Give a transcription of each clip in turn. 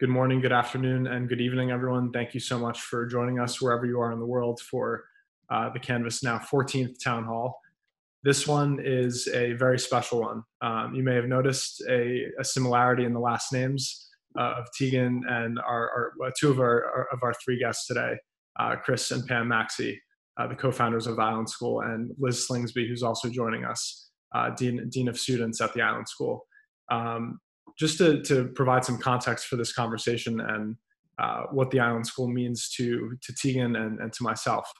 Good morning, good afternoon, and good evening, everyone. Thank you so much for joining us wherever you are in the world for uh, the Canvas Now 14th Town Hall. This one is a very special one. Um, you may have noticed a, a, similarity in the last names uh, of Tegan and our, our two of our, our, of our three guests today, uh, Chris and Pam Maxey, uh, the co-founders of the Island School, and Liz Slingsby, who's also joining us, uh, Dean, Dean of Students at the Island School. Um, just to, to provide some context for this conversation and uh, what the Island School means to, to Tegan and, and to myself.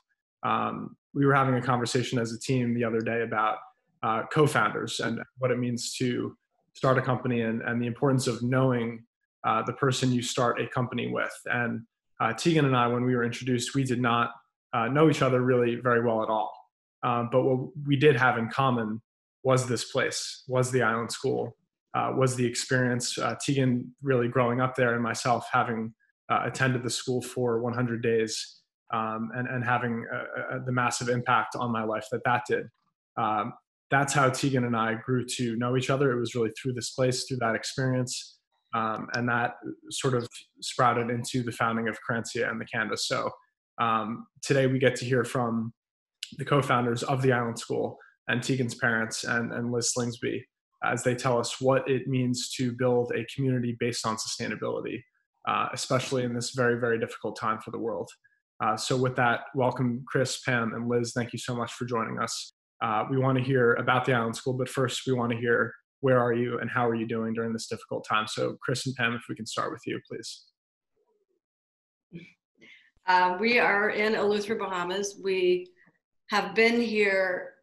Um, we were having a conversation as a team the other day about uh, co-founders and what it means to start a company and, and the importance of knowing uh, the person you start a company with. And uh, Tegan and I, when we were introduced, we did not uh, know each other really very well at all. Um, but what we did have in common was this place, was the Island School, uh, was the experience. Uh, Tegan really growing up there, and myself having uh, attended the school for 100 days, um, and and having the massive impact on my life that that did. Um, that's how Tegan and I grew to know each other. It was really through this place, through that experience, um, and that sort of sprouted into the founding of Querencia and the Canvas. So um, today we get to hear from the co-founders of the Island School and Tegan's parents and, and Liz Slingsby as they tell us what it means to build a community based on sustainability, uh, especially in this very, very difficult time for the world. Uh, so, with that, welcome Chris, Pam, and Liz. Thank you so much for joining us. Uh, we want to hear about the Island School, but first, we want to hear where are you and how are you doing during this difficult time. So, Chris and Pam, if we can start with you, please. Uh, we are in Eleuthera, Bahamas. We have been here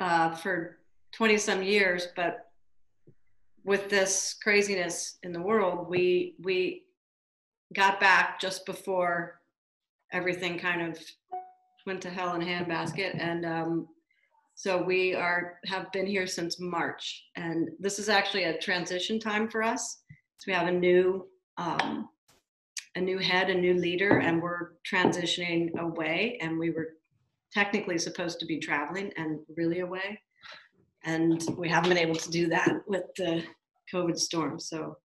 uh, for 20 some years, but with this craziness in the world, we we got back just before everything kind of went to hell in a handbasket, and um, so we are have been here since March, and this is actually a transition time for us. So we have a new um, a new head, a new leader, and we're transitioning away. And we were technically supposed to be traveling and really away and we haven't been able to do that with the COVID storm. So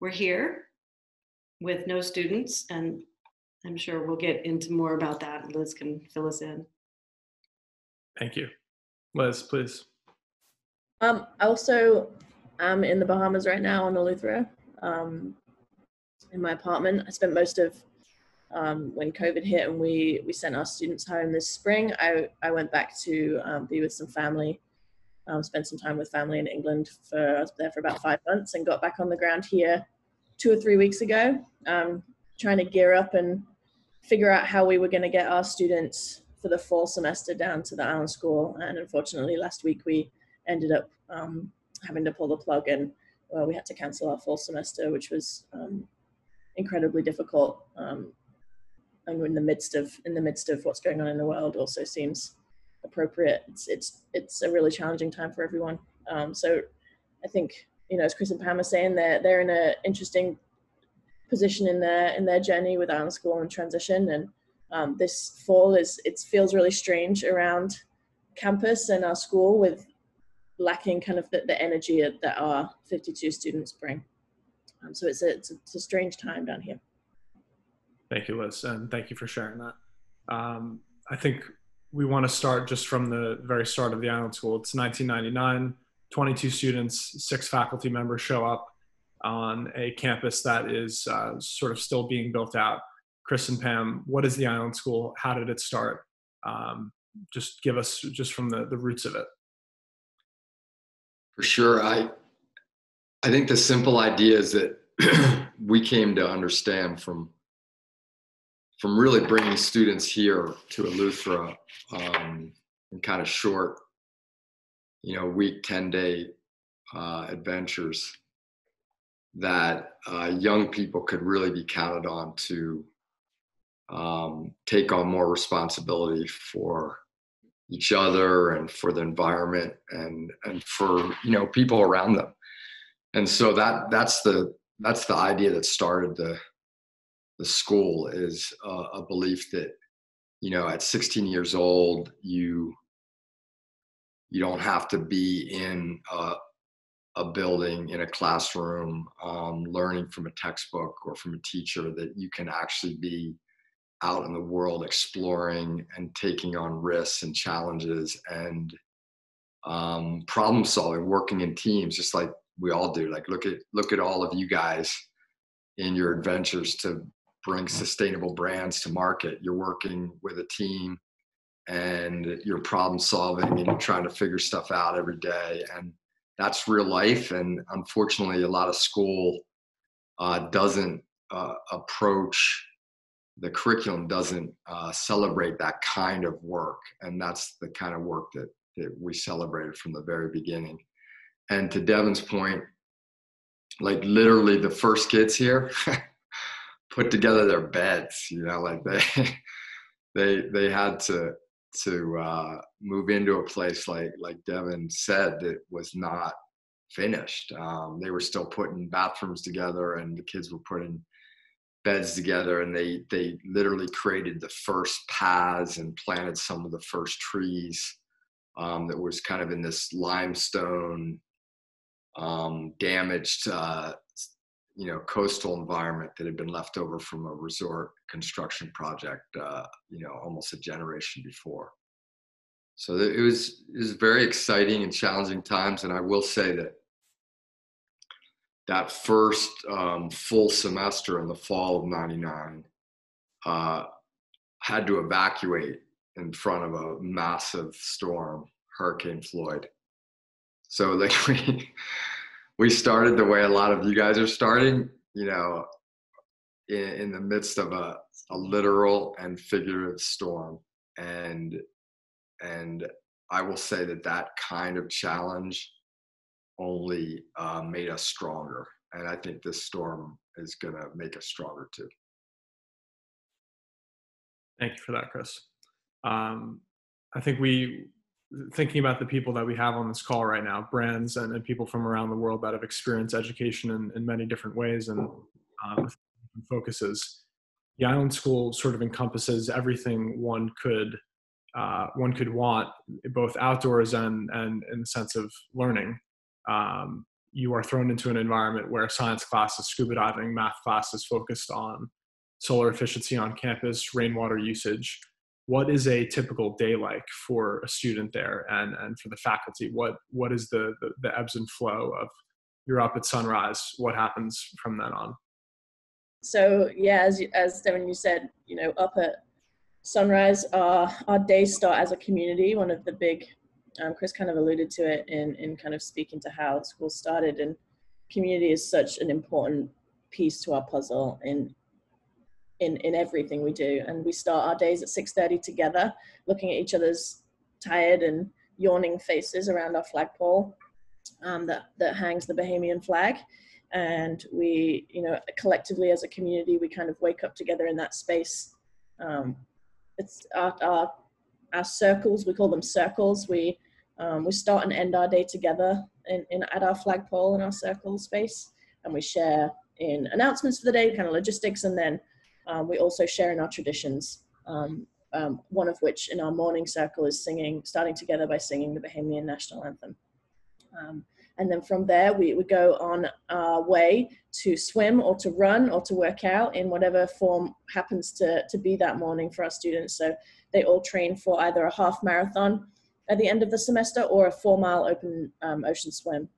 we're here with no students, and I'm sure we'll get into more about that. Liz can fill us in. Thank you. Liz, please. Um, also, I'm in the Bahamas right now on Eleuthera, um, in my apartment. I spent most of um, when COVID hit and we we sent our students home this spring. I I went back to um, be with some family um, spent some time with family in England for I was there for about five months and got back on the ground here two or three weeks ago, um, trying to gear up and figure out how we were going to get our students for the fall semester down to the Island School. And unfortunately, last week we ended up um, having to pull the plug and well, we had to cancel our fall semester, which was um, incredibly difficult. Um, and in the midst of in the midst of what's going on in the world, also seems appropriate. It's it's it's a really challenging time for everyone. Um, so I think you know, as Chris and Pam are saying, they're they're in an interesting position in their in their journey with Island School and transition. And um, this fall is it feels really strange around campus and our school with lacking kind of the, the energy that our 52 students bring. Um, so it's a, it's a, it's a strange time down here. Thank you, Liz, and thank you for sharing that. Um, I think we want to start just from the very start of the Island School. It's 1999, 22 students, six faculty members show up on a campus that is uh, sort of still being built out. Chris and Pam, what is the Island School? How did it start? Um, just give us just from the, the roots of it. For sure. I, I think the simple idea is that we came to understand from from really bringing students here to Eleuthera um, in kind of short, you know, week, 10 day uh, adventures that uh, young people could really be counted on to um, take on more responsibility for each other and for the environment and and for you know people around them. And so that that's the that's the idea that started the the school is a, a belief that you know at 16 years old you you don't have to be in a, a building in a classroom, um, learning from a textbook or from a teacher, that you can actually be out in the world exploring and taking on risks and challenges and um, problem solving, working in teams, just like we all do. Like look at look at all of you guys in your adventures to bring sustainable brands to market. You're working with a team and you're problem solving and you're trying to figure stuff out every day. And that's real life. And unfortunately, a lot of school uh, doesn't uh, approach the curriculum doesn't uh, celebrate that kind of work. And that's the kind of work that, that we celebrated from the very beginning. And to Devin's point, like literally the first kids here put together their beds, you know, like they they they had to to uh, move into a place like like Devin said that was not finished. Um, they were still putting bathrooms together, and the kids were putting beds together, and they they literally created the first paths and planted some of the first trees um, that was kind of in this limestone um, damaged uh, you know coastal environment that had been left over from a resort construction project uh, you know almost a generation before. So it was it was very exciting and challenging times and i will say that that first um, full semester in the fall of 99 uh, had to evacuate in front of a massive storm hurricane floyd. So like we we started the way a lot of you guys are starting, you know, in, in the midst of a, a literal and figurative storm. And, and I will say that that kind of challenge only uh, made us stronger. And I think this storm is going to make us stronger too. Thank you for that, Chris. Um, I think we thinking about the people that we have on this call right now, brands and, and people from around the world that have experienced education in, in many different ways and um, focuses. The Island School sort of encompasses everything one could uh, one could want, both outdoors and and in the sense of learning. Um, you are thrown into an environment where science classes, scuba diving, math classes focused on solar efficiency on campus, rainwater usage, what is a typical day like for a student there and, and for the faculty? What, what is the, the, the ebbs and flow of you're up at sunrise? What happens from then on? So yeah, as, as Devin, you said, you know, up at sunrise, uh, our days start as a community. One of the big, um, Chris kind of alluded to it in, in kind of speaking to how school started and community is such an important piece to our puzzle in in in everything we do. And we start our days at 6.30 together looking at each other's tired and yawning faces around our flagpole um, that, that hangs the bahamian flag. And we you know collectively as a community we kind of wake up together in that space. Um, it's our, our, our circles we call them circles. We um, we start and end our day together in, in at our flagpole in our circle space. And we share in announcements for the day kind of logistics and then um, we also share in our traditions. Um, um, one of which in our morning circle is singing, starting together by singing the Bahamian national anthem. Um, and then from there, we would go on our way to swim or to run or to work out in whatever form happens to, to be that morning for our students. So they all train for either a half marathon at the end of the semester or a four mile open um, ocean swim.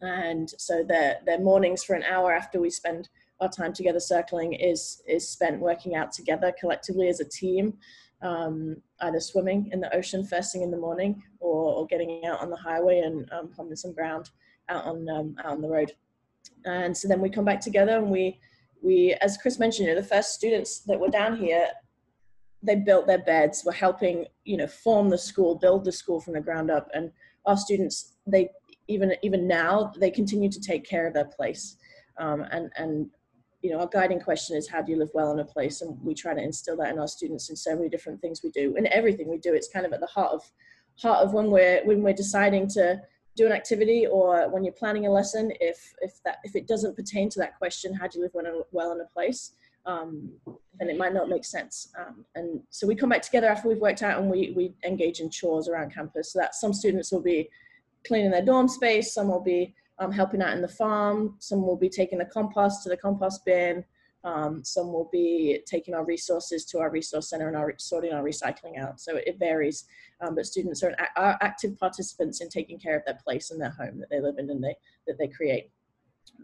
And so their, their mornings for an hour after we spend our time together circling is is spent working out together collectively as a team um, either swimming in the ocean first thing in the morning or, or getting out on the highway and um, pumping some ground out on um, out on the road. And so then we come back together and we we as chris mentioned you know, the first students that were down here they built their beds were helping you know form the school build the school from the ground up. And our students they even even now they continue to take care of their place. Um, and and you know, our guiding question is how do you live well in a place? And we try to instill that in our students in so many different things we do. In everything we do, it's kind of at the heart of heart of when we're when we're deciding to do an activity or when you're planning a lesson. If if that if it doesn't pertain to that question, how do you live well in a, place? Um, then it might not make sense. Um, and so we come back together after we've worked out and we we engage in chores around campus. So that some students will be cleaning their dorm space, some will be um, helping out in the farm. Some will be taking the compost to the compost bin. Um, some will be taking our resources to our resource center and our, sorting our recycling out. So it varies, um, but students are, are, active participants in taking care of their place and their home that they live in and they, that they create.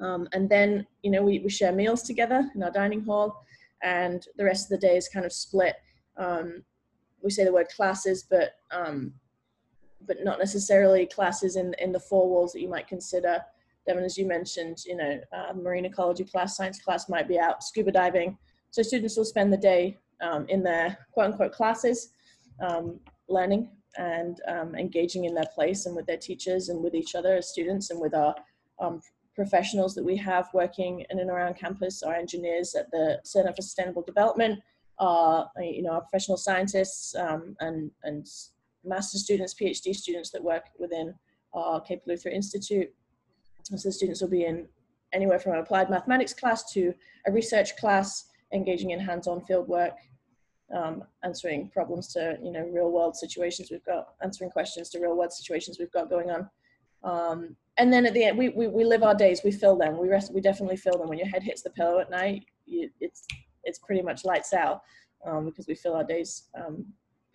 Um, and then, you know, we, we share meals together in our dining hall and the rest of the day is kind of split. Um, we say the word classes, but um, but not necessarily classes in, in the four walls that you might consider Devin, as you mentioned, you know, uh, marine ecology class, science class might be out scuba diving. So students will spend the day um, in their quote unquote classes, um, learning and um, engaging in their place and with their teachers and with each other as students and with our um, professionals that we have working in and around campus, our engineers at the Center for Sustainable Development, our, you know, our professional scientists um, and, and master students, PhD students that work within our Cape Eleuthera Institute so the students will be in anywhere from an applied mathematics class to a research class, engaging in hands-on field work, um, answering problems to you know real world situations we've got, answering questions to real world situations we've got going on. Um, and then at the end, we, we, we live our days, we fill them, we rest, we definitely fill them. When your head hits the pillow at night, you, it's, it's pretty much lights out um, because we fill our days um,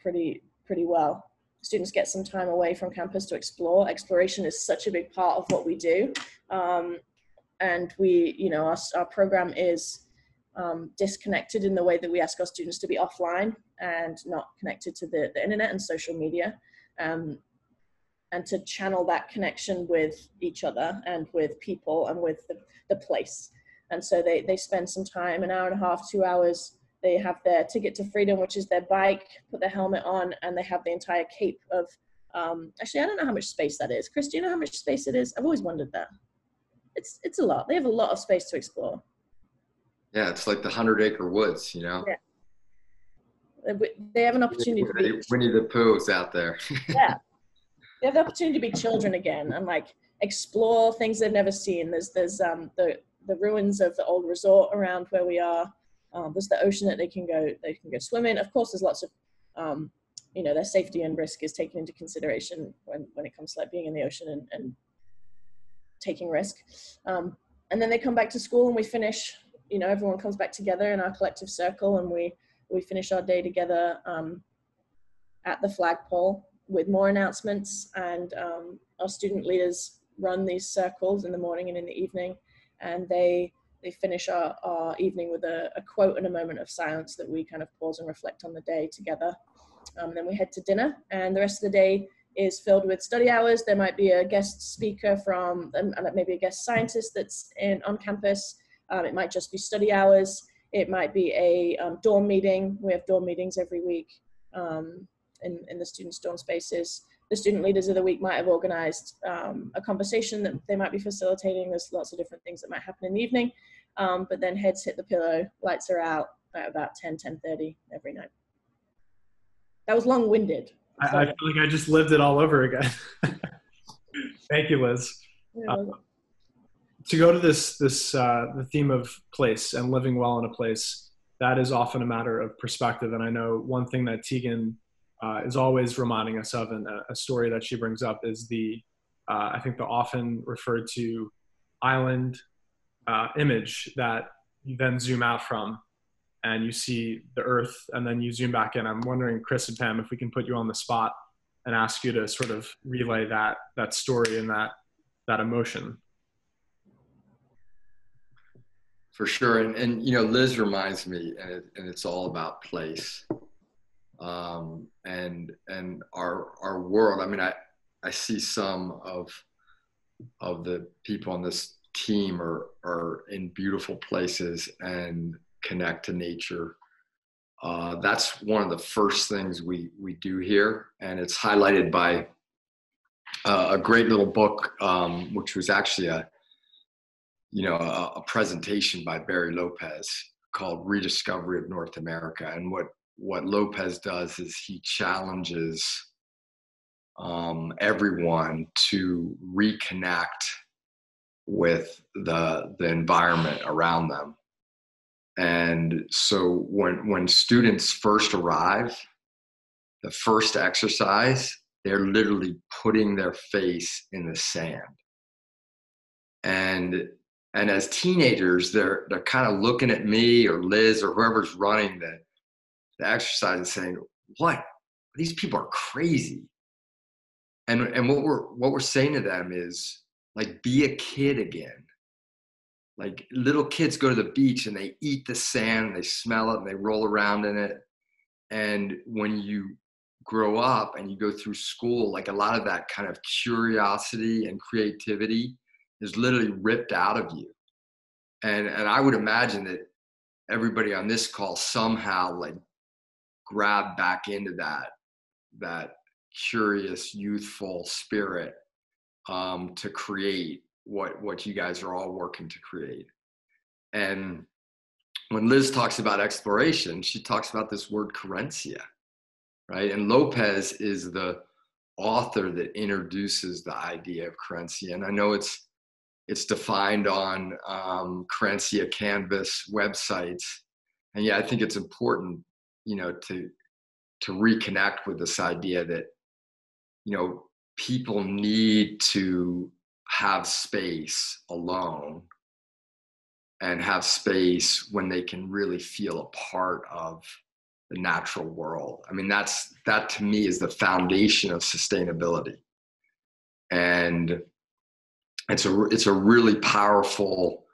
pretty, pretty well students get some time away from campus to explore. Exploration is such a big part of what we do. Um, and we, you know, our, our program is um, disconnected in the way that we ask our students to be offline and not connected to the, the internet and social media. Um, and to channel that connection with each other and with people and with the, the place. And so they, they spend some time, an hour and a half, two hours they have their ticket to freedom, which is their bike, put their helmet on, and they have the entire cape of. Um, actually, I don't know how much space that is. Chris, do you know how much space it is? I've always wondered that. It's it's a lot. They have a lot of space to explore. Yeah, it's like the hundred acre woods, you know. Yeah. They have an opportunity to be. Winnie the Pooh's out there. yeah, they have the opportunity to be children again and like explore things they've never seen. There's there's um the the ruins of the old resort around where we are. Um, there's the ocean that they can go they can go swim in. Of course, there's lots of um, you know their safety and risk is taken into consideration when when it comes to like being in the ocean and, and taking risk. Um, and then they come back to school and we finish. You know, everyone comes back together in our collective circle and we we finish our day together um, at the flagpole with more announcements and um, our student leaders run these circles in the morning and in the evening and they they finish our, our evening with a, a, quote and a moment of silence that we kind of pause and reflect on the day together. Um, then we head to dinner, and the rest of the day is filled with study hours. There might be a guest speaker from, um, maybe a guest scientist that's in on campus. Um, it might just be study hours. It might be a um, dorm meeting. We have dorm meetings every week um, in, in the students' dorm spaces. The student leaders of the week might have organized um, a conversation that they might be facilitating. There's lots of different things that might happen in the evening. Um, but then heads hit the pillow, lights are out at about 10, 10.30 every night. That was long-winded. I, I, feel like I just lived it all over again. Thank you, Liz. Um, to go to this, this uh, the theme of place and living well in a place, that is often a matter of perspective. And I know one thing that Tegan uh, is always reminding us of, and a, story that she brings up is the, uh, I think the often referred to island uh, image that you then zoom out from and you see the earth and then you zoom back in. I'm wondering chris and pam if we can put you on the spot and ask you to sort of relay that that story and that that emotion. For sure. And, and you know liz reminds me and, it, and it's all about place um, and and our our world i mean i i see some of of the people on this team are, are in beautiful places and connect to nature. Uh, that's one of the first things we, we do here. And it's highlighted by uh, a great little book, um, which was actually a, you know, a, a, presentation by Barry Lopez called Rediscovery of North America. And what, what Lopez does is he challenges um, everyone to reconnect with the the environment around them. And so when when students first arrive the first exercise they're literally putting their face in the sand. And and as teenagers they're they're kind of looking at me or liz or whoever's running the the exercise and saying what? These people are crazy. And and what we're what we're saying to them is like be a kid again. Like little kids go to the beach and they eat the sand and they smell it and they roll around in it. And when you grow up and you go through school like a lot of that kind of curiosity and creativity is literally ripped out of you. And and i would imagine that everybody on this call somehow like grab back into that that curious youthful spirit um, to create what what you guys are all working to create. And when liz talks about exploration she talks about this word querencia right? And lopez is the author that introduces the idea of querencia and i know it's it's defined on um, querencia canvas websites. And yeah i think it's important you know to to reconnect with this idea that you know people need to have space alone and have space when they can really feel a part of the natural world. I mean that's that to me is the foundation of sustainability. And it's a it's a really powerful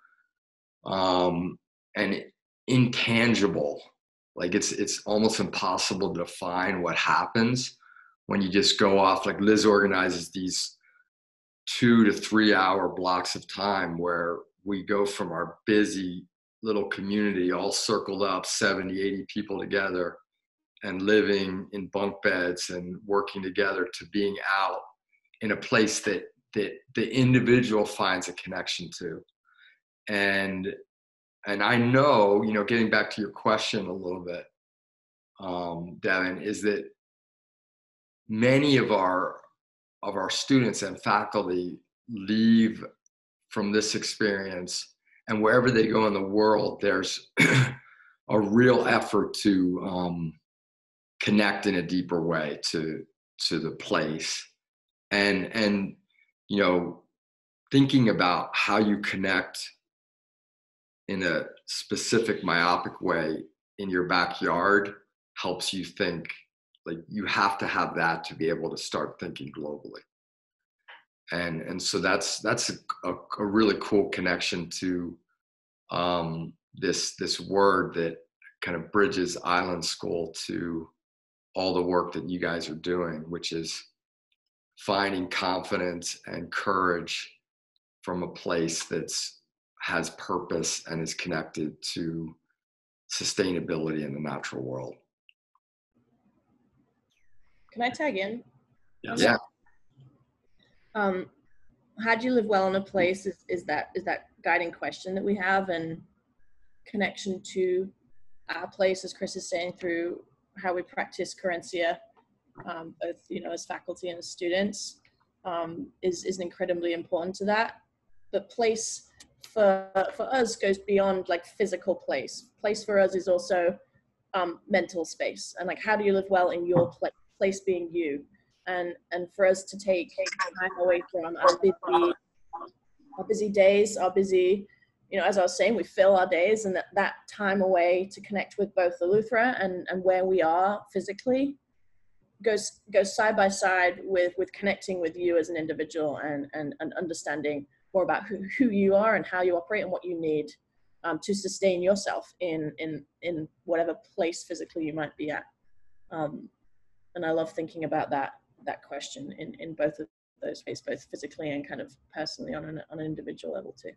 um and intangible like it's it's almost impossible to define what happens when you just go off like liz organizes these two to three hour blocks of time where we go from our busy little community all circled up 70 80 people together and living in bunk beds and working together to being out in a place that that the individual finds a connection to. And and i know you know getting back to your question a little bit um, devin is that many of our of our students and faculty leave from this experience and wherever they go in the world there's a real effort to um, connect in a deeper way to to the place. And and you know thinking about how you connect in a specific myopic way in your backyard helps you think like you have to have that to be able to start thinking globally. And and so that's that's a, a, a really cool connection to um, this this word that kind of bridges island school to all the work that you guys are doing which is finding confidence and courage from a place that's has purpose and is connected to sustainability in the natural world. Can I tag in? Yes. Yeah. Um, how do you live well in a place is, is that is that guiding question that we have and connection to our place as Chris is saying through how we practice Querencia um, both you know as faculty and as students um, is is incredibly important to that. But place for for us goes beyond like physical place. Place for us is also um, mental space and like how do you live well in your place? Place being you, and and for us to take time away from our busy our busy days, our busy you know, as I was saying, we fill our days and that, that time away to connect with both Eleuthera and, and where we are physically goes goes side by side with with connecting with you as an individual and and, and understanding more about who, who you are and how you operate and what you need um, to sustain yourself in in in whatever place physically you might be at um, and i love thinking about that that question in in both of those ways both physically and kind of personally on an, on an individual level too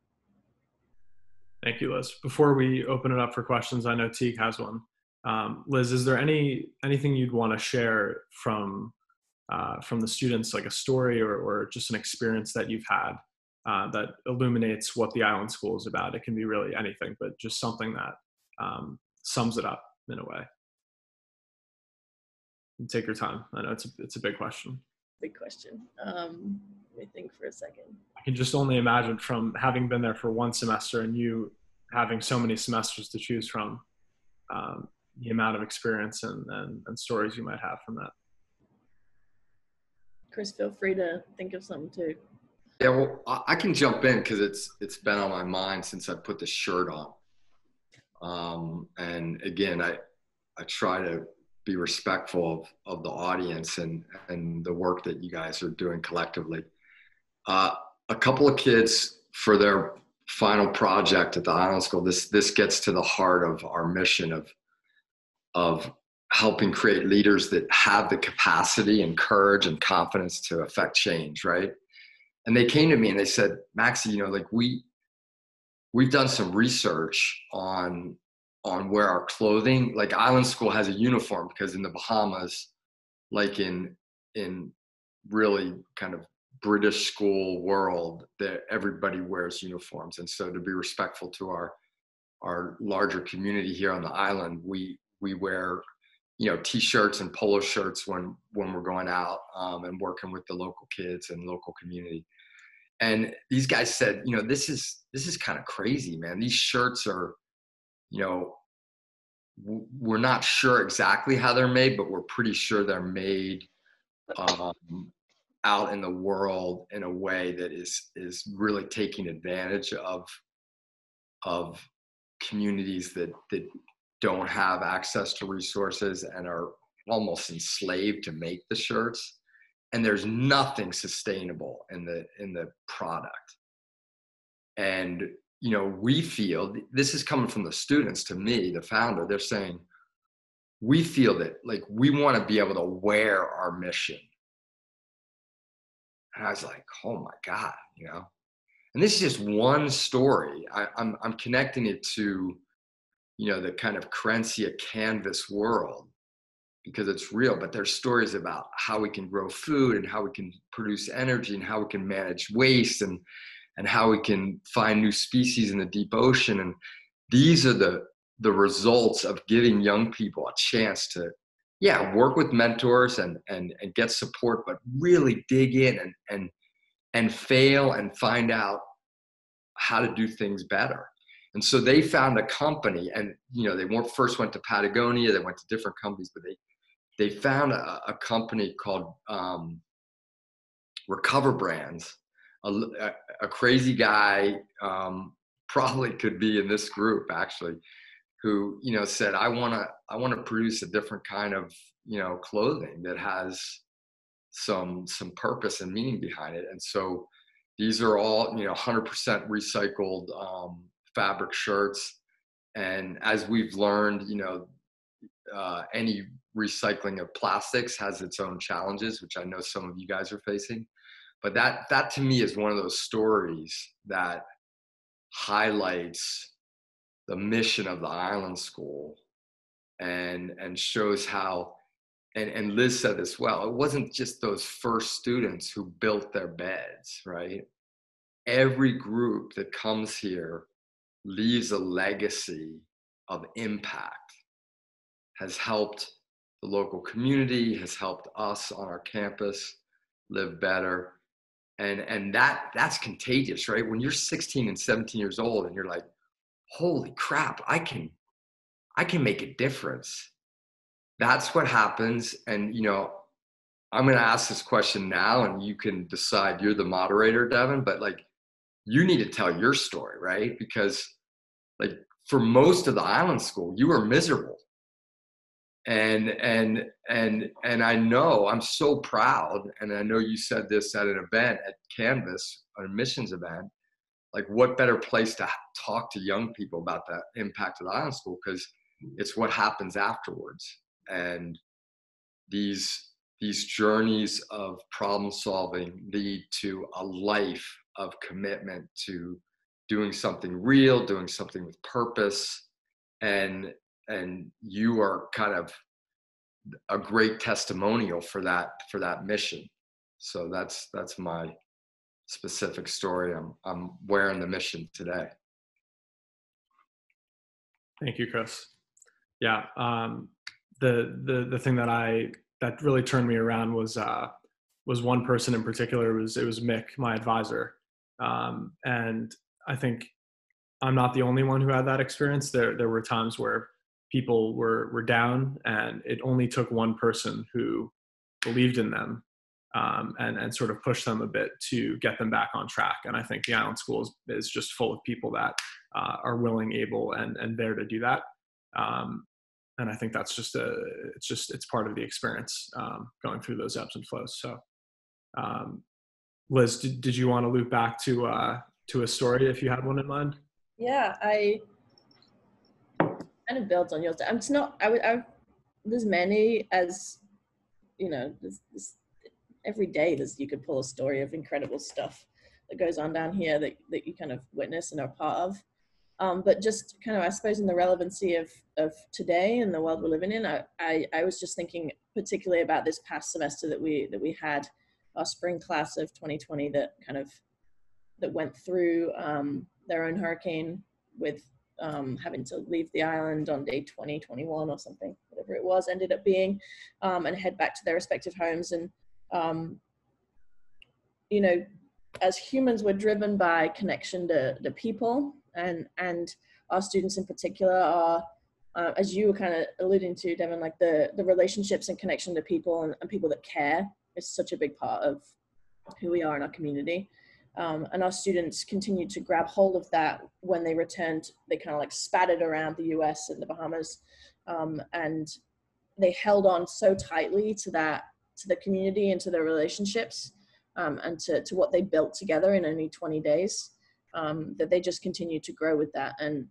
Thank you, Liz. Before we open it up for questions, I know Teague has one. Um, Liz, is there any anything you'd want to share from uh, from the students, like a story or, or just an experience that you've had uh, that illuminates what the Island School is about? It can be really anything, but just something that um, sums it up in a way. Take your time. I know it's a, it's a big question. big question um, let me think for a second I can just only imagine from having been there for one semester and you having so many semesters to choose from. Um, the amount of experience and, and, and stories you might have from that. chris feel free to think of something too Yeah, well, I, can jump in because it's it's been on my mind since I put the shirt on. Um, and again, I I try to be respectful of, of the audience and and the work that you guys are doing collectively. Uh, a couple of kids for their final project at the Island School. This this gets to the heart of our mission of of helping create leaders that have the capacity and courage and confidence to affect change, right? And they came to me and they said, Maxey, you know, like we we've done some research on on where our clothing, like Island School has a uniform because in the Bahamas, like in in really kind of British school world that everybody wears uniforms. And so to be respectful to our our larger community here on the island, we we wear you know t-shirts and polo shirts when when we're going out um, and working with the local kids and local community. And these guys said, you know, this is this is kind of crazy, man. These shirts are, you know, we're not sure exactly how they're made, but we're pretty sure they're made um, out in the world in a way that is is really taking advantage of of communities that that don't have access to resources and are almost enslaved to make the shirts and there's nothing sustainable in the in the product and you know we feel this is coming from the students to me the founder they're saying we feel that like we want to be able to wear our mission and I was like, oh my God, you know? And this is just one story. I, am I'm, I'm connecting it to, you know, the kind of Querencia canvas world because it's real, but there's stories about how we can grow food and how we can produce energy and how we can manage waste and, and how we can find new species in the deep ocean. And these are the, the results of giving young people a chance to yeah work with mentors and and and get support but really dig in and and and fail and find out how to do things better and so they found a company and you know they weren't first went to patagonia they went to different companies but they they found a, a company called um, recover brands. A, a, crazy guy um, probably could be in this group actually who you know said i want to i want to produce a different kind of you know clothing that has some some purpose and meaning behind it. And so these are all you know 100% recycled um, fabric shirts. And as we've learned you know uh, any recycling of plastics has its own challenges which i know some of you guys are facing. But that that to me is one of those stories that highlights the mission of the island school and and shows how and, and liz said this well it wasn't just those first students who built their beds right? Every group that comes here leaves a legacy of impact has helped the local community has helped us on our campus live better and and that that's contagious right when you're 16 and 17 years old and you're like holy crap, I can I can make a difference. That's what happens. And you know, I'm gonna ask this question now and you can decide you're the moderator, Devin, but like you need to tell your story, right? Because like for most of the island school, you were miserable. And and and and I know I'm so proud, and I know you said this at an event at Canvas, a missions event, like what better place to talk to young people about the impact of the island school because it's what happens afterwards. And these these journeys of problem solving lead to a life of commitment to doing something real doing something with purpose and and you are kind of a great testimonial for that for that mission so that's that's my specific story I'm, I'm wearing the mission today. Thank you, Chris. Yeah, um, the the the thing that I that really turned me around was uh, was one person in particular. It was it was Mick, my advisor, um, and I think I'm not the only one who had that experience. There there were times where people were were down, and it only took one person who believed in them um, and and sort of pushed them a bit to get them back on track. And I think the Island School is, is just full of people that uh, are willing, able, and and there to do that. Um, and I think that's just a it's just it's part of the experience um, going through those ebbs and flows. So, um, Liz, did, did you want to loop back to uh, to a story if you had one in mind? Yeah, I kind of builds on yours. I'm not. I would. There's many as you know. There's, there's, every day there's you could pull a story of incredible stuff that goes on down here that that you kind of witness and are part of. Um, but just kind of, I suppose, in the relevancy of of today and the world we're living in, I, I, I was just thinking particularly about this past semester that we that we had our spring class of 2020 that kind of that went through um, their own hurricane with um, having to leave the island on day 20, 21 or something, whatever it was, ended up being, um, and head back to their respective homes. And, um, you know, as humans, we're driven by connection to the people, and and our students in particular are, uh, as you were kind of alluding to, Devin, like the the relationships and connection to people and, and people that care is such a big part of who we are in our community. Um, and our students continued to grab hold of that when they returned. They kind of like spattered around the US and the Bahamas. Um, and they held on so tightly to that, to the community and to their relationships um, and to, to what they built together in only 20 days um, that they just continued to grow with that. And,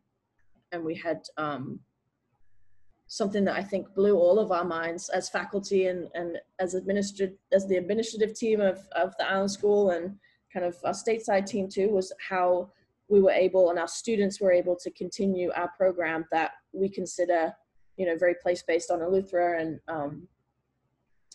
and we had um, something that I think blew all of our minds as faculty and, and as administrative, as the administrative team of, of the Island School and kind of our stateside team too was how we were able and our students were able to continue our program that we consider you know very place based on Eleuthera and um,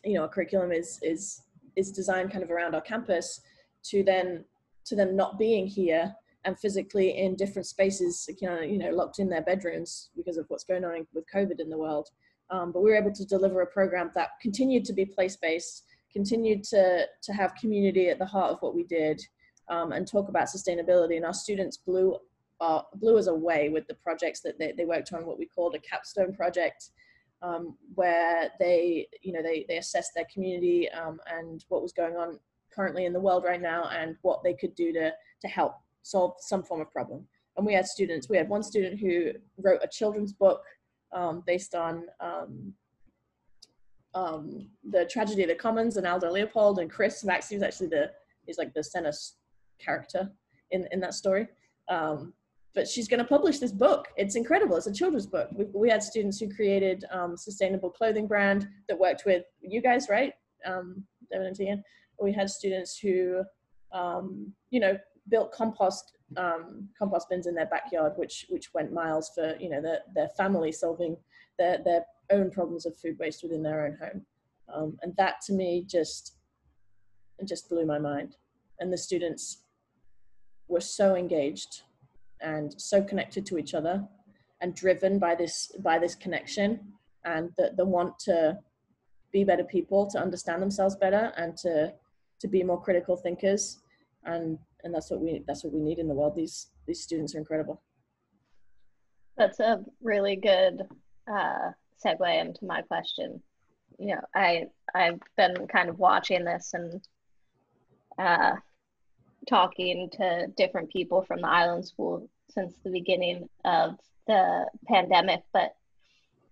you know our curriculum is is is designed kind of around our campus to then to them not being here and physically in different spaces you know, you know locked in their bedrooms because of what's going on with covid in the world. Um, but we were able to deliver a program that continued to be place based continued to, to have community at the heart of what we did um, and talk about sustainability. And our students blew, uh, blew us away with the projects that they, they worked on, what we called a capstone project, um, where they, you know, they, they assessed their community um, and what was going on currently in the world right now and what they could do to, to help solve some form of problem. And we had students, we had one student who wrote a children's book um, based on um, um, the tragedy of the commons and Aldo Leopold and Chris Max. He's actually the he's like the center character in in that story. Um, but she's going to publish this book. It's incredible. It's a children's book. We, we had students who created um, sustainable clothing brand that worked with you guys, right? Um, Devin and Tian. We had students who, um, you know, built compost um, compost bins in their backyard, which which went miles for you know their their family solving their their own problems of food waste within their own home. Um, and that to me just it just blew my mind. And the students were so engaged and so connected to each other and driven by this by this connection and the, the want to be better people, to understand themselves better and to to be more critical thinkers. And and that's what we that's what we need in the world. These these students are incredible. That's a really good uh, segue into my question. You know, I I've been kind of watching this and uh, talking to different people from the island school since the beginning of the pandemic, but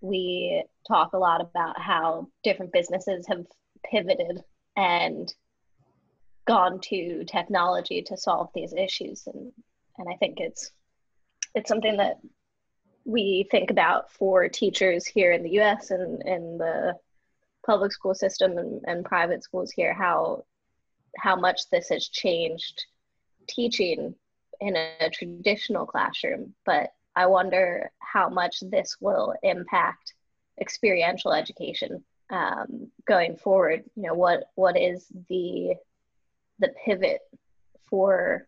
we talk a lot about how different businesses have pivoted and gone to technology to solve these issues and and I think it's it's something that we think about for teachers here in the US and in the public school system and, and private schools here how how much this has changed teaching in a traditional classroom. But i wonder how much this will impact experiential education um, going forward. You know what what is the the pivot for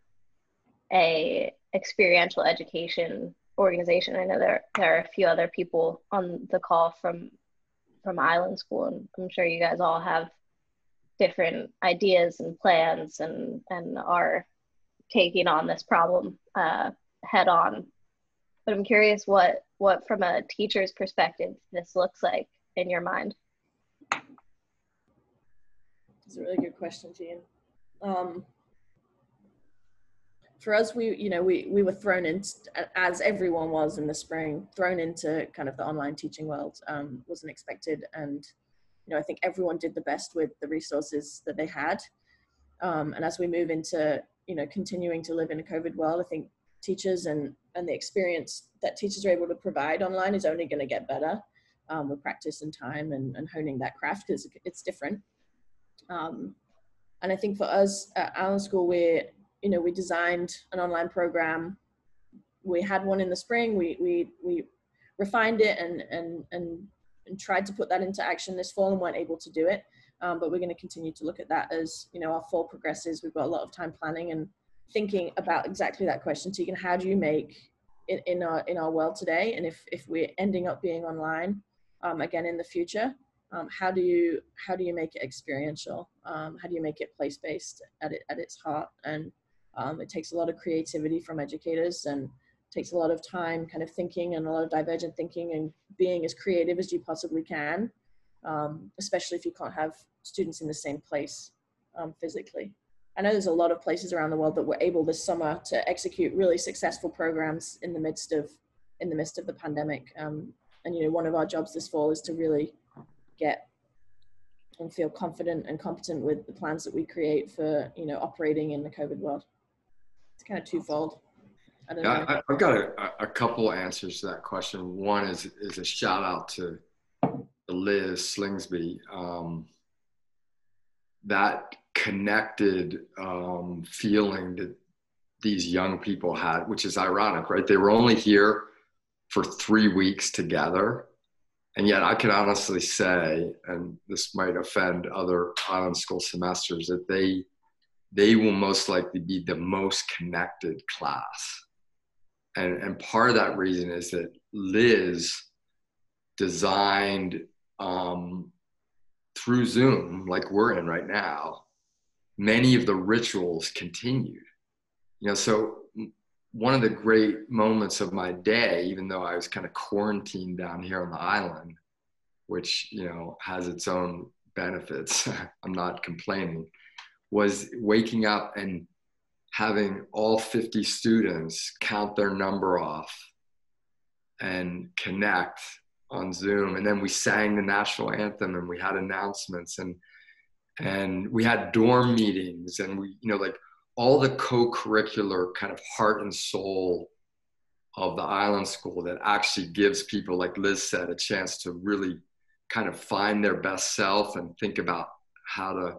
a experiential education organization. I know there there are a few other people on the call from from Island School, and I'm sure you guys all have different ideas and plans, and and are taking on this problem uh, head on. But I'm curious what what from a teacher's perspective this looks like in your mind. It's a really good question, Jean. Um, for us, we you know we we were thrown into as everyone was in the spring, thrown into kind of the online teaching world. Um, wasn't expected, and you know I think everyone did the best with the resources that they had. Um, and as we move into you know continuing to live in a COVID world, I think teachers and and the experience that teachers are able to provide online is only going to get better um, with practice and time and, and honing that craft because it's different. Um, and I think for us at Island School, we you know we designed an online program. We had one in the spring. We we we refined it and and and, and tried to put that into action this fall and weren't able to do it. Um, but we're going to continue to look at that as you know our fall progresses. We've got a lot of time planning and thinking about exactly that question. Tegan, how do you make in, in our in our world today, and if if we're ending up being online um, again in the future, um, how do you how do you make it experiential? Um, how do you make it place based at it at its heart? And um, it takes a lot of creativity from educators and takes a lot of time, kind of thinking and a lot of divergent thinking and being as creative as you possibly can um, especially if you can't have students in the same place um, physically. I know there's a lot of places around the world that were able this summer to execute really successful programs in the midst of in the midst of the pandemic. Um, and you know, one of our jobs this fall is to really get and feel confident and competent with the plans that we create for you know operating in the COVID world. Kind of twofold. I yeah, I, have got a, a couple answers to that question. One is is a shout out to Liz Slingsby, um, that connected um, feeling that these young people had, which is ironic, right? They were only here for three weeks together. And yet, I can honestly say, and this might offend other island school semesters, that they they will most likely be the most connected class. And, and part of that reason is that Liz designed um, through Zoom, like we're in right now, many of the rituals continued. You know, so one of the great moments of my day, even though I was kind of quarantined down here on the island, which, you know, has its own benefits, I'm not complaining, was waking up and having all 50 students count their number off and connect on Zoom, and then we sang the national anthem, and we had announcements, and and we had dorm meetings, and we you know like all the co-curricular kind of heart and soul of the island school that actually gives people like liz said a chance to really kind of find their best self and think about how to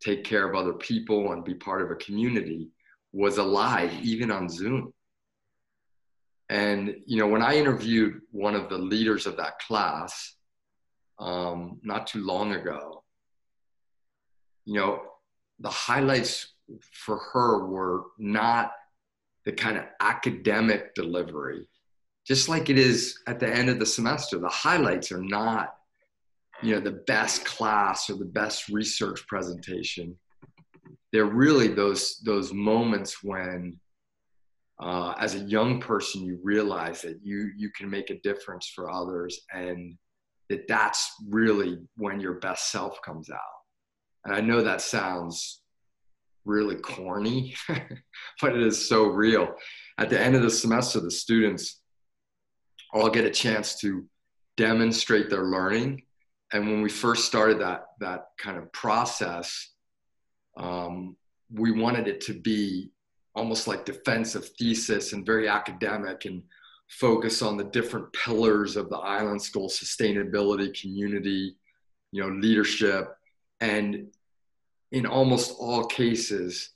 take care of other people and be part of a community was alive even on zoom and you know, when I interviewed one of the leaders of that class um, not too long ago, you know, the highlights for her were not the kind of academic delivery, just like it is at the end of the semester. The highlights are not, you know, the best class or the best research presentation. They're really those those moments when uh, as a young person you realize that you you can make a difference for others and that that's really when your best self comes out and i know that sounds really corny but it is so real at the end of the semester the students all get a chance to demonstrate their learning and when we first started that that kind of process um, we wanted it to be almost like defensive thesis and very academic and focus on the different pillars of the island school sustainability community you know leadership. And in almost all cases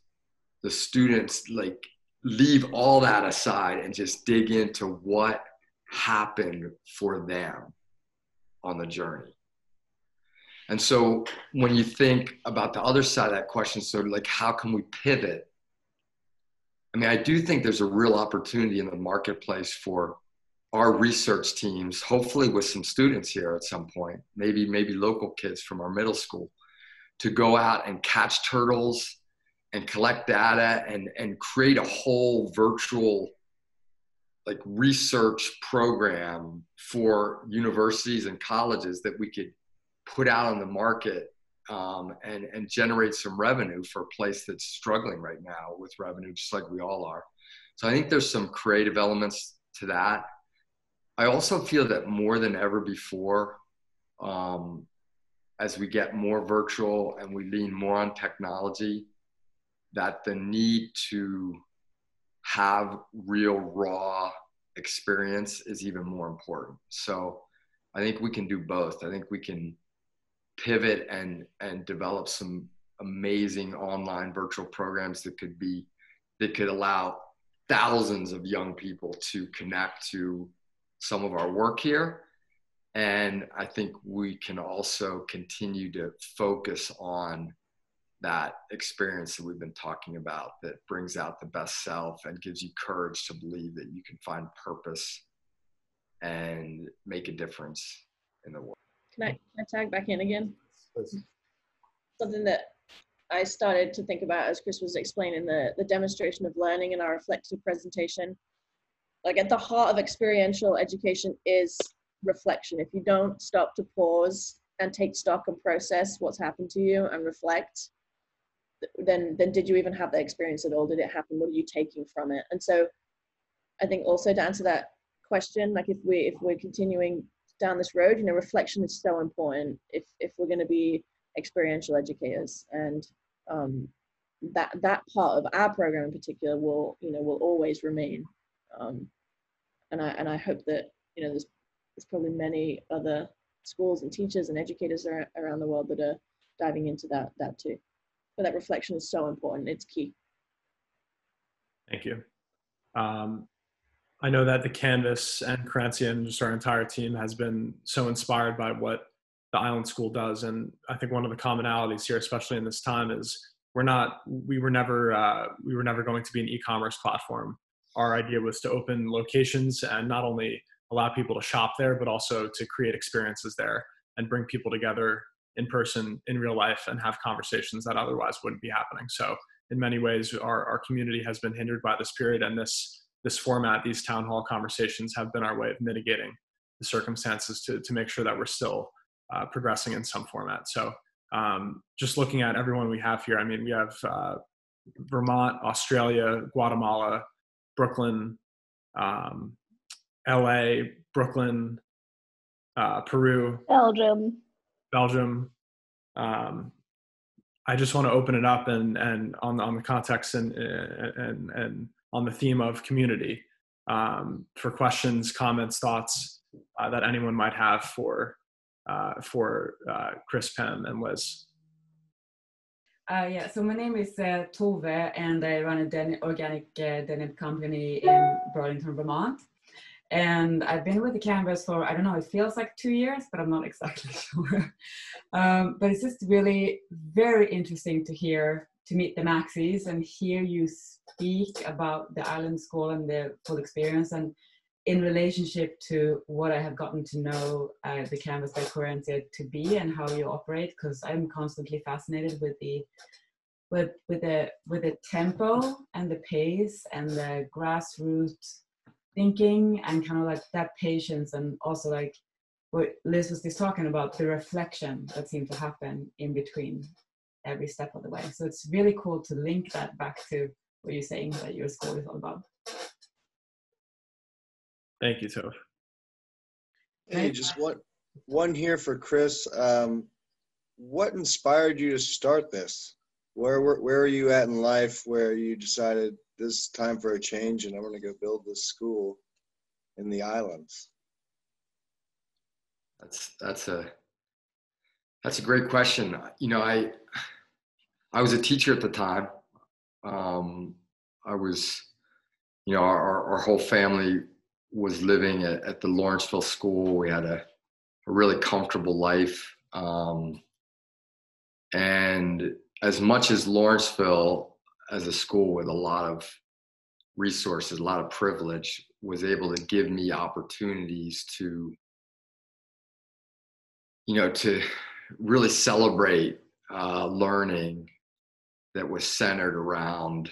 the students like leave all that aside and just dig into what happened for them on the journey and so when you think about the other side of that question so like how can we pivot? I mean, I do think there's a real opportunity in the marketplace for our research teams, hopefully with some students here at some point, maybe maybe local kids from our middle school, to go out and catch turtles and collect data and and create a whole virtual like research program for universities and colleges that we could put out on the market um, and and generate some revenue for a place that's struggling right now with revenue, just like we all are. So I think there's some creative elements to that. I also feel that more than ever before, um, as we get more virtual and we lean more on technology, that the need to have real raw experience is even more important. So I think we can do both. I think we can pivot and and develop some amazing online virtual programs that could be that could allow thousands of young people to connect to some of our work here and i think we can also continue to focus on that experience that we've been talking about that brings out the best self and gives you courage to believe that you can find purpose and make a difference in the world. Can I, can I tag back in again? Something that I started to think about as Chris was explaining the, the demonstration of learning in our reflective presentation. Like at the heart of experiential education is reflection. If you don't stop to pause and take stock and process what's happened to you and reflect, then then did you even have that experience at all? Did it happen? What are you taking from it? And so I think also to answer that question, like if we if we're continuing down this road, you know, reflection is so important if if we're going to be experiential educators, and um, that that part of our program in particular will you know will always remain. Um, and I and I hope that you know there's there's probably many other schools and teachers and educators around the world that are diving into that that too. But that reflection is so important; it's key. Thank you. Um, I know that the Canvas and Querencia and just our entire team has been so inspired by what the Island School does, and I think one of the commonalities here, especially in this time, is we're not, we were never, uh, we were never going to be an e-commerce platform. Our idea was to open locations and not only allow people to shop there, but also to create experiences there and bring people together in person in real life and have conversations that otherwise wouldn't be happening. So in many ways, our, our community has been hindered by this period and this this format, these town hall conversations have been our way of mitigating the circumstances to, to make sure that we're still uh, progressing in some format. So um, just looking at everyone we have here, I mean, we have uh, Vermont, Australia, Guatemala, Brooklyn, um, LA, Brooklyn, uh, Peru, Belgium, Belgium. Um, I just want to open it up and and on the, on the context and and and on the theme of community um, for questions, comments, thoughts uh, that anyone might have for uh, for uh, Chris, Pam, and Liz. Uh, yeah, so my name is uh, Tove, and I run a den- organic uh, denim company in Burlington, Vermont. And I've been with the Canvas for, I don't know, it feels like two years, but I'm not exactly sure. um, but it's just really very interesting to hear to meet the Maxeys and hear you speak about the island school and the full experience. And in relationship to what I have gotten to know uh, the Canvas by Querencia to be and how you operate because I'm constantly fascinated with the with with the with the tempo and the pace and the grassroots thinking and kind of like that patience and also like what Liz was just talking about the reflection that seemed to happen in between every step of the way. So it's really cool to link that back to what you're saying that your school is all about. Thank you, Toph. Hey, just one, one here for Chris. Um, what inspired you to start this? Where, where, where are you at in life where you decided this time for a change and I'm going to go build this school in the islands? That's that's a that's a great question. You know, I I was a teacher at the time. Um, I was, you know, our, our whole family was living at, at the Lawrenceville School. We had a, a really comfortable life. Um, and as much as Lawrenceville, as a school with a lot of resources, a lot of privilege, was able to give me opportunities to, you know, to really celebrate uh, learning that was centered around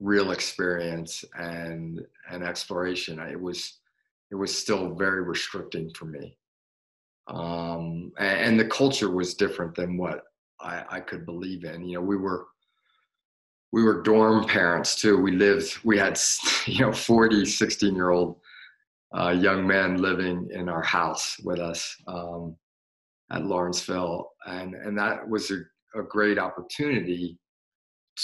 real experience and and exploration. It was it was still very restricting for me, um, and, and the culture was different than what I, I could believe in. You know, we were we were dorm parents too. We lived, we had, you know, 40, 16 year old uh, young men living in our house with us um, at Lawrenceville. And, and that was a, a great opportunity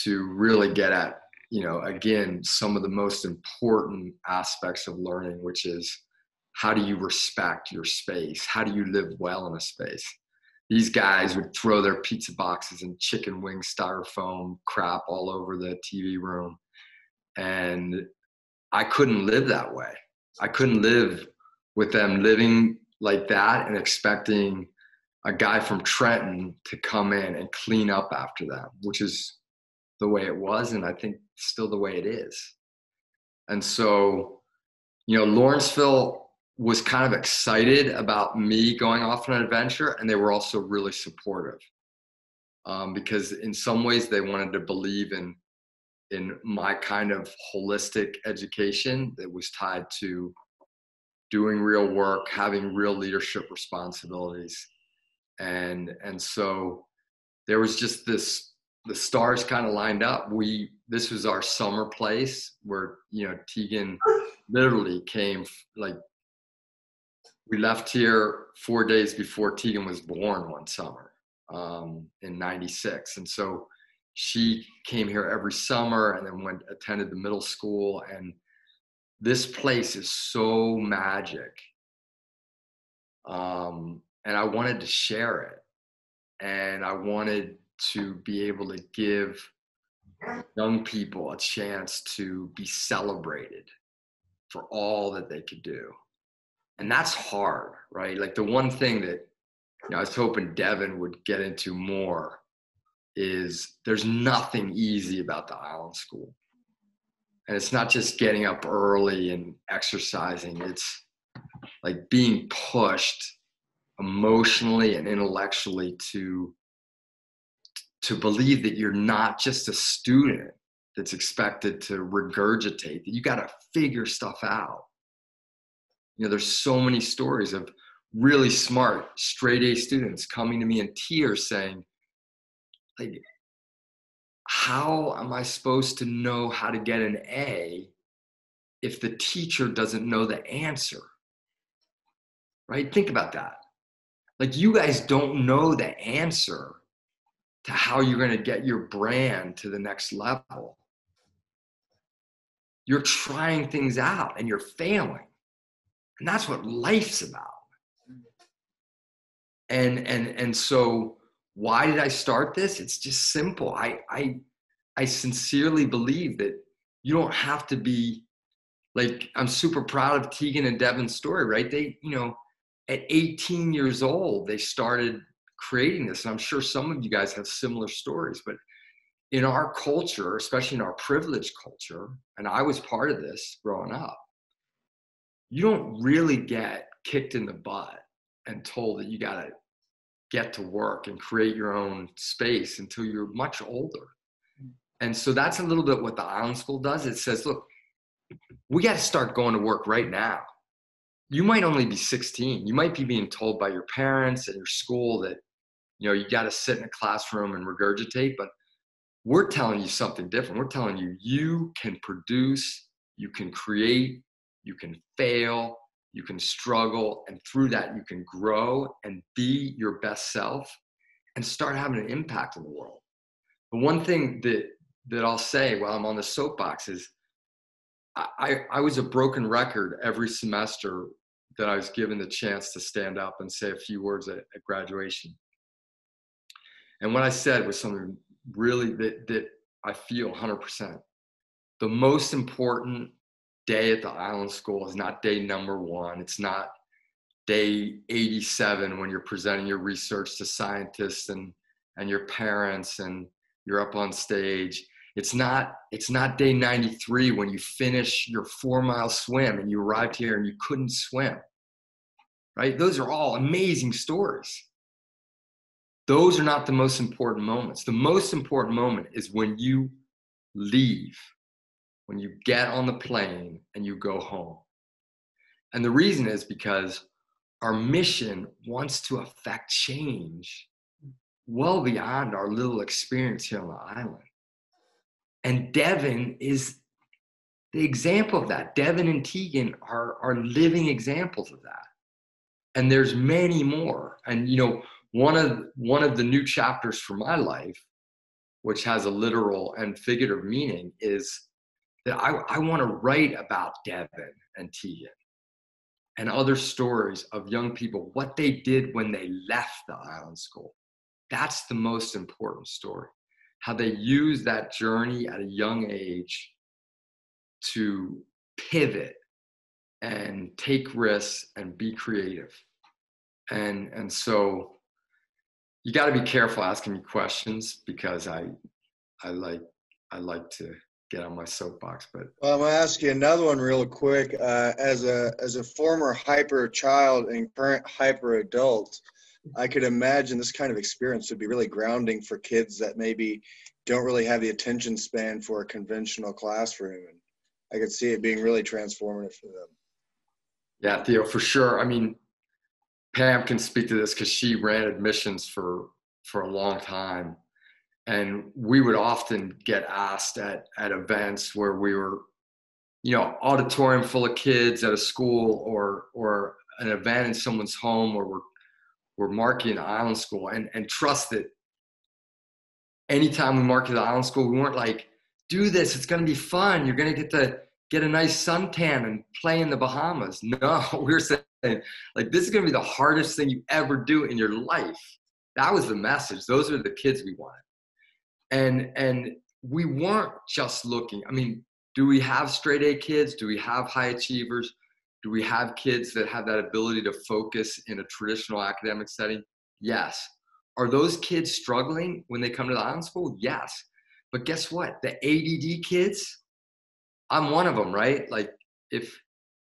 to really get at, you know, again, some of the most important aspects of learning, which is how do you respect your space? How do you live well in a space? these guys would throw their pizza boxes and chicken wing styrofoam crap all over the TV room. And I couldn't live that way. I couldn't live with them living like that and expecting a guy from Trenton to come in and clean up after them, which is the way it was. And I think still the way it is. And so, you know, Lawrenceville was kind of excited about me going off on an adventure, and they were also really supportive um, because in some ways they wanted to believe in in my kind of holistic education that was tied to doing real work, having real leadership responsibilities, and and so there was just this the stars kind of lined up. We this was our summer place where you know Tegan literally came like we left here four days before Tegan was born one summer um, in 96. And so she came here every summer and then went attended the middle school. And this place is so magic. Um, and I wanted to share it. And I wanted to be able to give young people a chance to be celebrated for all that they could do and that's hard, right? Like the one thing that you know, I was hoping Devin would get into more is there's nothing easy about the island school. And it's not just getting up early and exercising, it's like being pushed emotionally and intellectually to to believe that you're not just a student that's expected to regurgitate that you got to figure stuff out. You know there's so many stories of really smart straight a students coming to me in tears saying like how am i supposed to know how to get an a if the teacher doesn't know the answer? Right? Think about that like you guys don't know the answer to how you're going to get your brand to the next level you're trying things out and you're failing and that's what life's about. And and and so why did I start this? It's just simple. I I I sincerely believe that you don't have to be like I'm super proud of Tegan and Devin's story, right? They, you know, at 18 years old, they started creating this. And I'm sure some of you guys have similar stories, but in our culture, especially in our privileged culture, and I was part of this growing up, you don't really get kicked in the butt and told that you got to get to work and create your own space until you're much older. And so that's a little bit what the Island School does. It says, look, we got to start going to work right now. You might only be 16. You might be being told by your parents and your school that, you know, you got to sit in a classroom and regurgitate, but we're telling you something different. We're telling you you can produce, you can create, you can fail, you can struggle, and through that, you can grow and be your best self and start having an impact in the world. The one thing that, that I'll say while I'm on the soapbox is I, I was a broken record every semester that I was given the chance to stand up and say a few words at, at graduation. And what I said was something really that, that I feel 100%. The most important day at the island school is not day number one. It's not day 87 when you're presenting your research to scientists and, and your parents and you're up on stage. It's not, it's not day 93 when you finish your four mile swim and you arrived here and you couldn't swim. Right? Those are all amazing stories. Those are not the most important moments. The most important moment is when you leave when you get on the plane and you go home. And the reason is because our mission wants to affect change well beyond our little experience here on the island. And Devin is the example of that. Devin and Tegan are, are living examples of that. And there's many more. And you know, one of one of the new chapters for my life, which has a literal and figurative meaning, is that I, I want to write about Devin and Tegan and other stories of young people, what they did when they left the island school. That's the most important story. How they use that journey at a young age to pivot and take risks and be creative. And and so you got to be careful asking me questions because I I like I like to get on my soapbox. But well, I'm gonna ask you another one real quick. Uh, as a as a former hyper child and current hyper adult, I could imagine this kind of experience would be really grounding for kids that maybe don't really have the attention span for a conventional classroom. And I could see it being really transformative for them. Yeah, Theo, for sure. I mean, Pam can speak to this because she ran admissions for for a long time and we would often get asked at at events where we were you know auditorium full of kids at a school or or an event in someone's home where we're we're marketing island school and and trust that anytime we market the island school we weren't like do this it's going to be fun you're going to get to get a nice suntan and play in the bahamas. No we were saying like this is going to be the hardest thing you ever do in your life. That was the message. Those are the kids we wanted. And and we weren't just looking i mean do we have straight a kids? Do we have high achievers do we have kids that have that ability to focus in a traditional academic setting? Yes. Are those kids struggling when they come to the island school? Yes. But guess what? The add kids i'm one of them right? Like if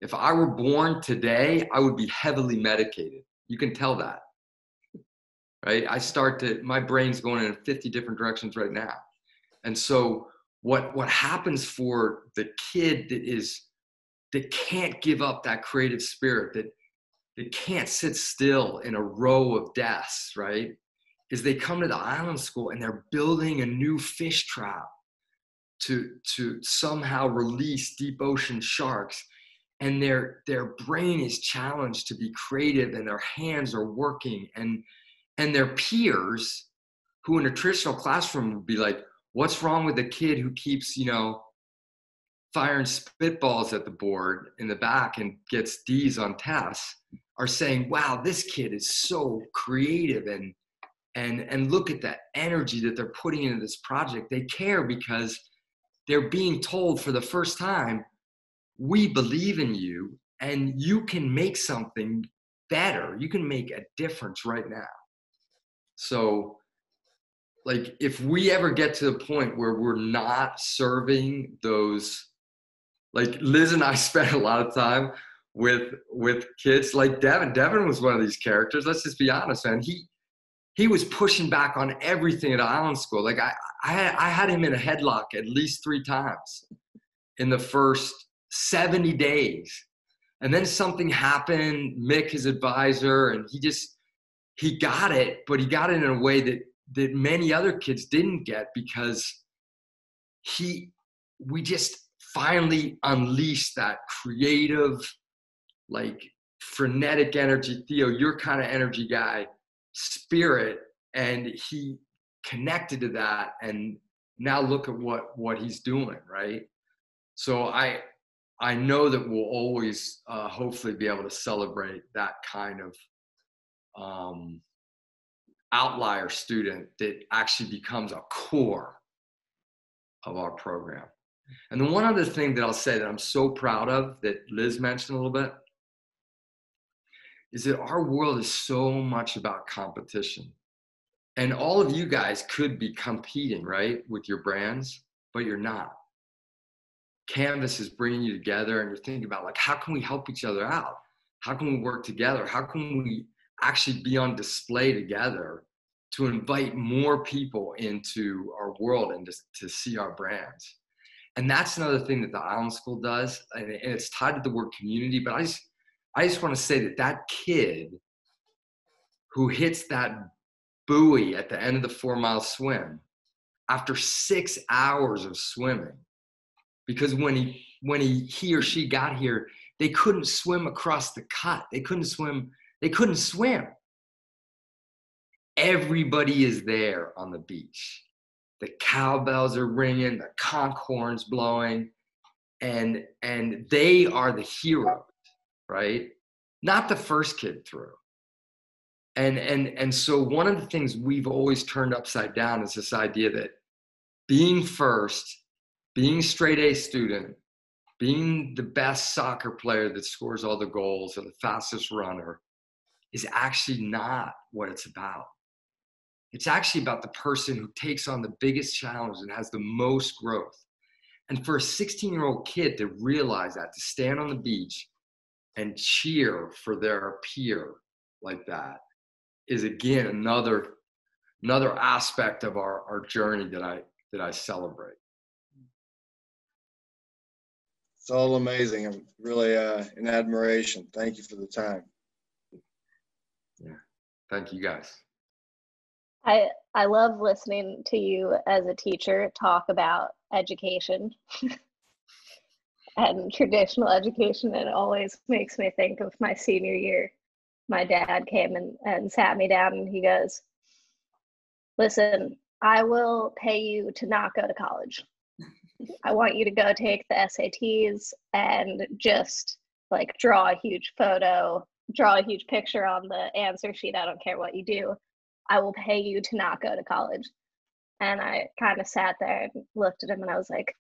if i were born today i would be heavily medicated. You can tell that. Right? I start to my brain's going in 50 different directions right now. And so what what happens for the kid that is that can't give up that creative spirit that that can't sit still in a row of desks, right? Is they come to the island school and they're building a new fish trap to to somehow release deep ocean sharks and their their brain is challenged to be creative and their hands are working and and their peers who in a traditional classroom would be like what's wrong with the kid who keeps you know firing spitballs at the board in the back and gets d's on tests are saying wow this kid is so creative and and and look at that energy that they're putting into this project. They care because they're being told for the first time we believe in you and you can make something better. You can make a difference right now so, like, if we ever get to the point where we're not serving those, like Liz and I spent a lot of time with with kids like Devin. Devin was one of these characters. Let's just be honest, man. He he was pushing back on everything at Island School. Like I I had, I had him in a headlock at least three times in the first 70 days. And then something happened, Mick, his advisor, and he just he got it, but he got it in a way that that many other kids didn't get because he we just finally unleashed that creative like frenetic energy theo your kind of energy guy spirit and he connected to that and now look at what what he's doing right so i i know that we'll always uh, hopefully be able to celebrate that kind of um, outlier student that actually becomes a core of our program. And the one other thing that I'll say that I'm so proud of that Liz mentioned a little bit is that our world is so much about competition. And all of you guys could be competing, right, with your brands, but you're not. Canvas is bringing you together and you're thinking about like, how can we help each other out? How can we work together? How can we actually be on display together to invite more people into our world and just to see our brands. And that's another thing that the Island School does, and it's tied to the word community. But I just, I just want to say that that kid who hits that buoy at the end of the four mile swim after six hours of swimming because when he when he he or she got here they couldn't swim across the cut they couldn't swim they couldn't swim everybody is there on the beach the cowbells are ringing the conch horns blowing and and they are the heroes right? Not the first kid through. And and and so one of the things we've always turned upside down is this idea that being first being straight a student being the best soccer player that scores all the goals or the fastest runner is actually not what it's about it's actually about the person who takes on the biggest challenge and has the most growth and for a 16 year old kid to realize that to stand on the beach and cheer for their peer like that is again another another aspect of our, our journey that I that I celebrate. It's all amazing. I'm really uh, in admiration. Thank you for the time. Yeah. Thank you guys. I I love listening to you as a teacher talk about education and traditional education. It always makes me think of my senior year. My dad came and, and sat me down and he goes, Listen, I will pay you to not go to college. I want you to go take the SATs and just like draw a huge photo, draw a huge picture on the answer sheet. I don't care what you do. I will pay you to not go to college. And I kind of sat there and looked at him and I was like,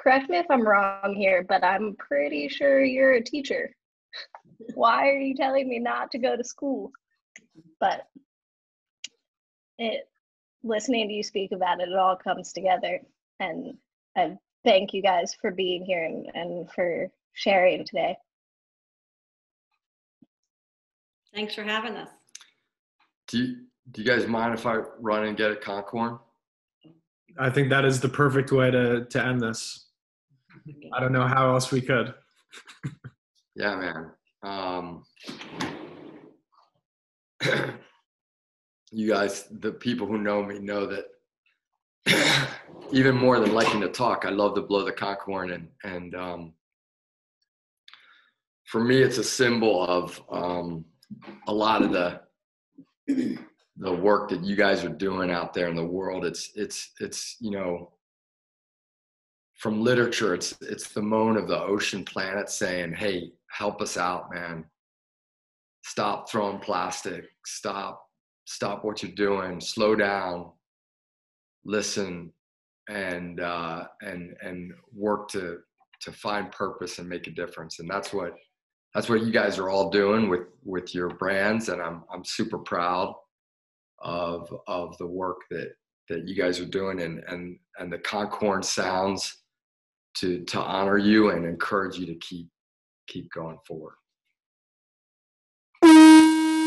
correct me if I'm wrong here, but I'm pretty sure you're a teacher. Why are you telling me not to go to school? But it listening to you speak about it, it all comes together. And I thank you guys for being here and, and for sharing today. Thanks for having us. Do you, do you guys mind if I run and get a conch horn? I think that is the perfect way to to end this. I don't know how else we could. Yeah, man. Um, you guys, the people who know me know that even more than liking to talk, I love to blow the conch horn and and um, for me, it's a symbol of um, a lot of the the work that you guys are doing out there in the world. It's it's it's you know from literature, it's it's the moan of the ocean planet saying, "Hey, help us out, man. Stop throwing plastic. Stop stop what you're doing. Slow down. Listen, and uh, and and work to to find purpose and make a difference. And that's what that's what you guys are all doing with with your brands. And I'm I'm super proud of of the work that that you guys are doing and and and the conch horn sounds to to honor you and encourage you to keep keep going forward.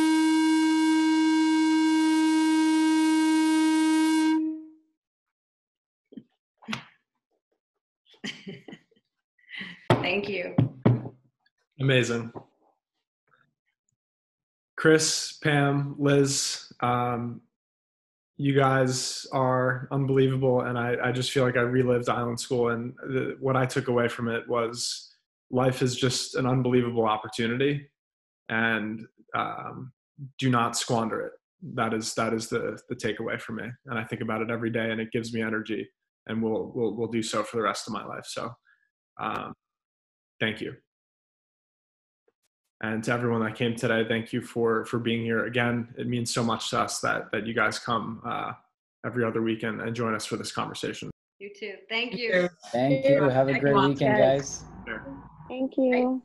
Thank you. Amazing. Chris, Pam, Liz, um, you guys are unbelievable. And I, I just feel like I relived Island School. And the, what I took away from it was life is just an unbelievable opportunity. And um, do not squander it. That is that is the the takeaway for me. And I think about it every day, and it gives me energy. And we'll we'll we'll do so for the rest of my life. So, um, thank you and to everyone that came today thank you for for being here again it means so much to us that that you guys come uh, every other weekend and join us for this conversation You too. Thank you. Thank you. Have a great weekend, guys. Thank you.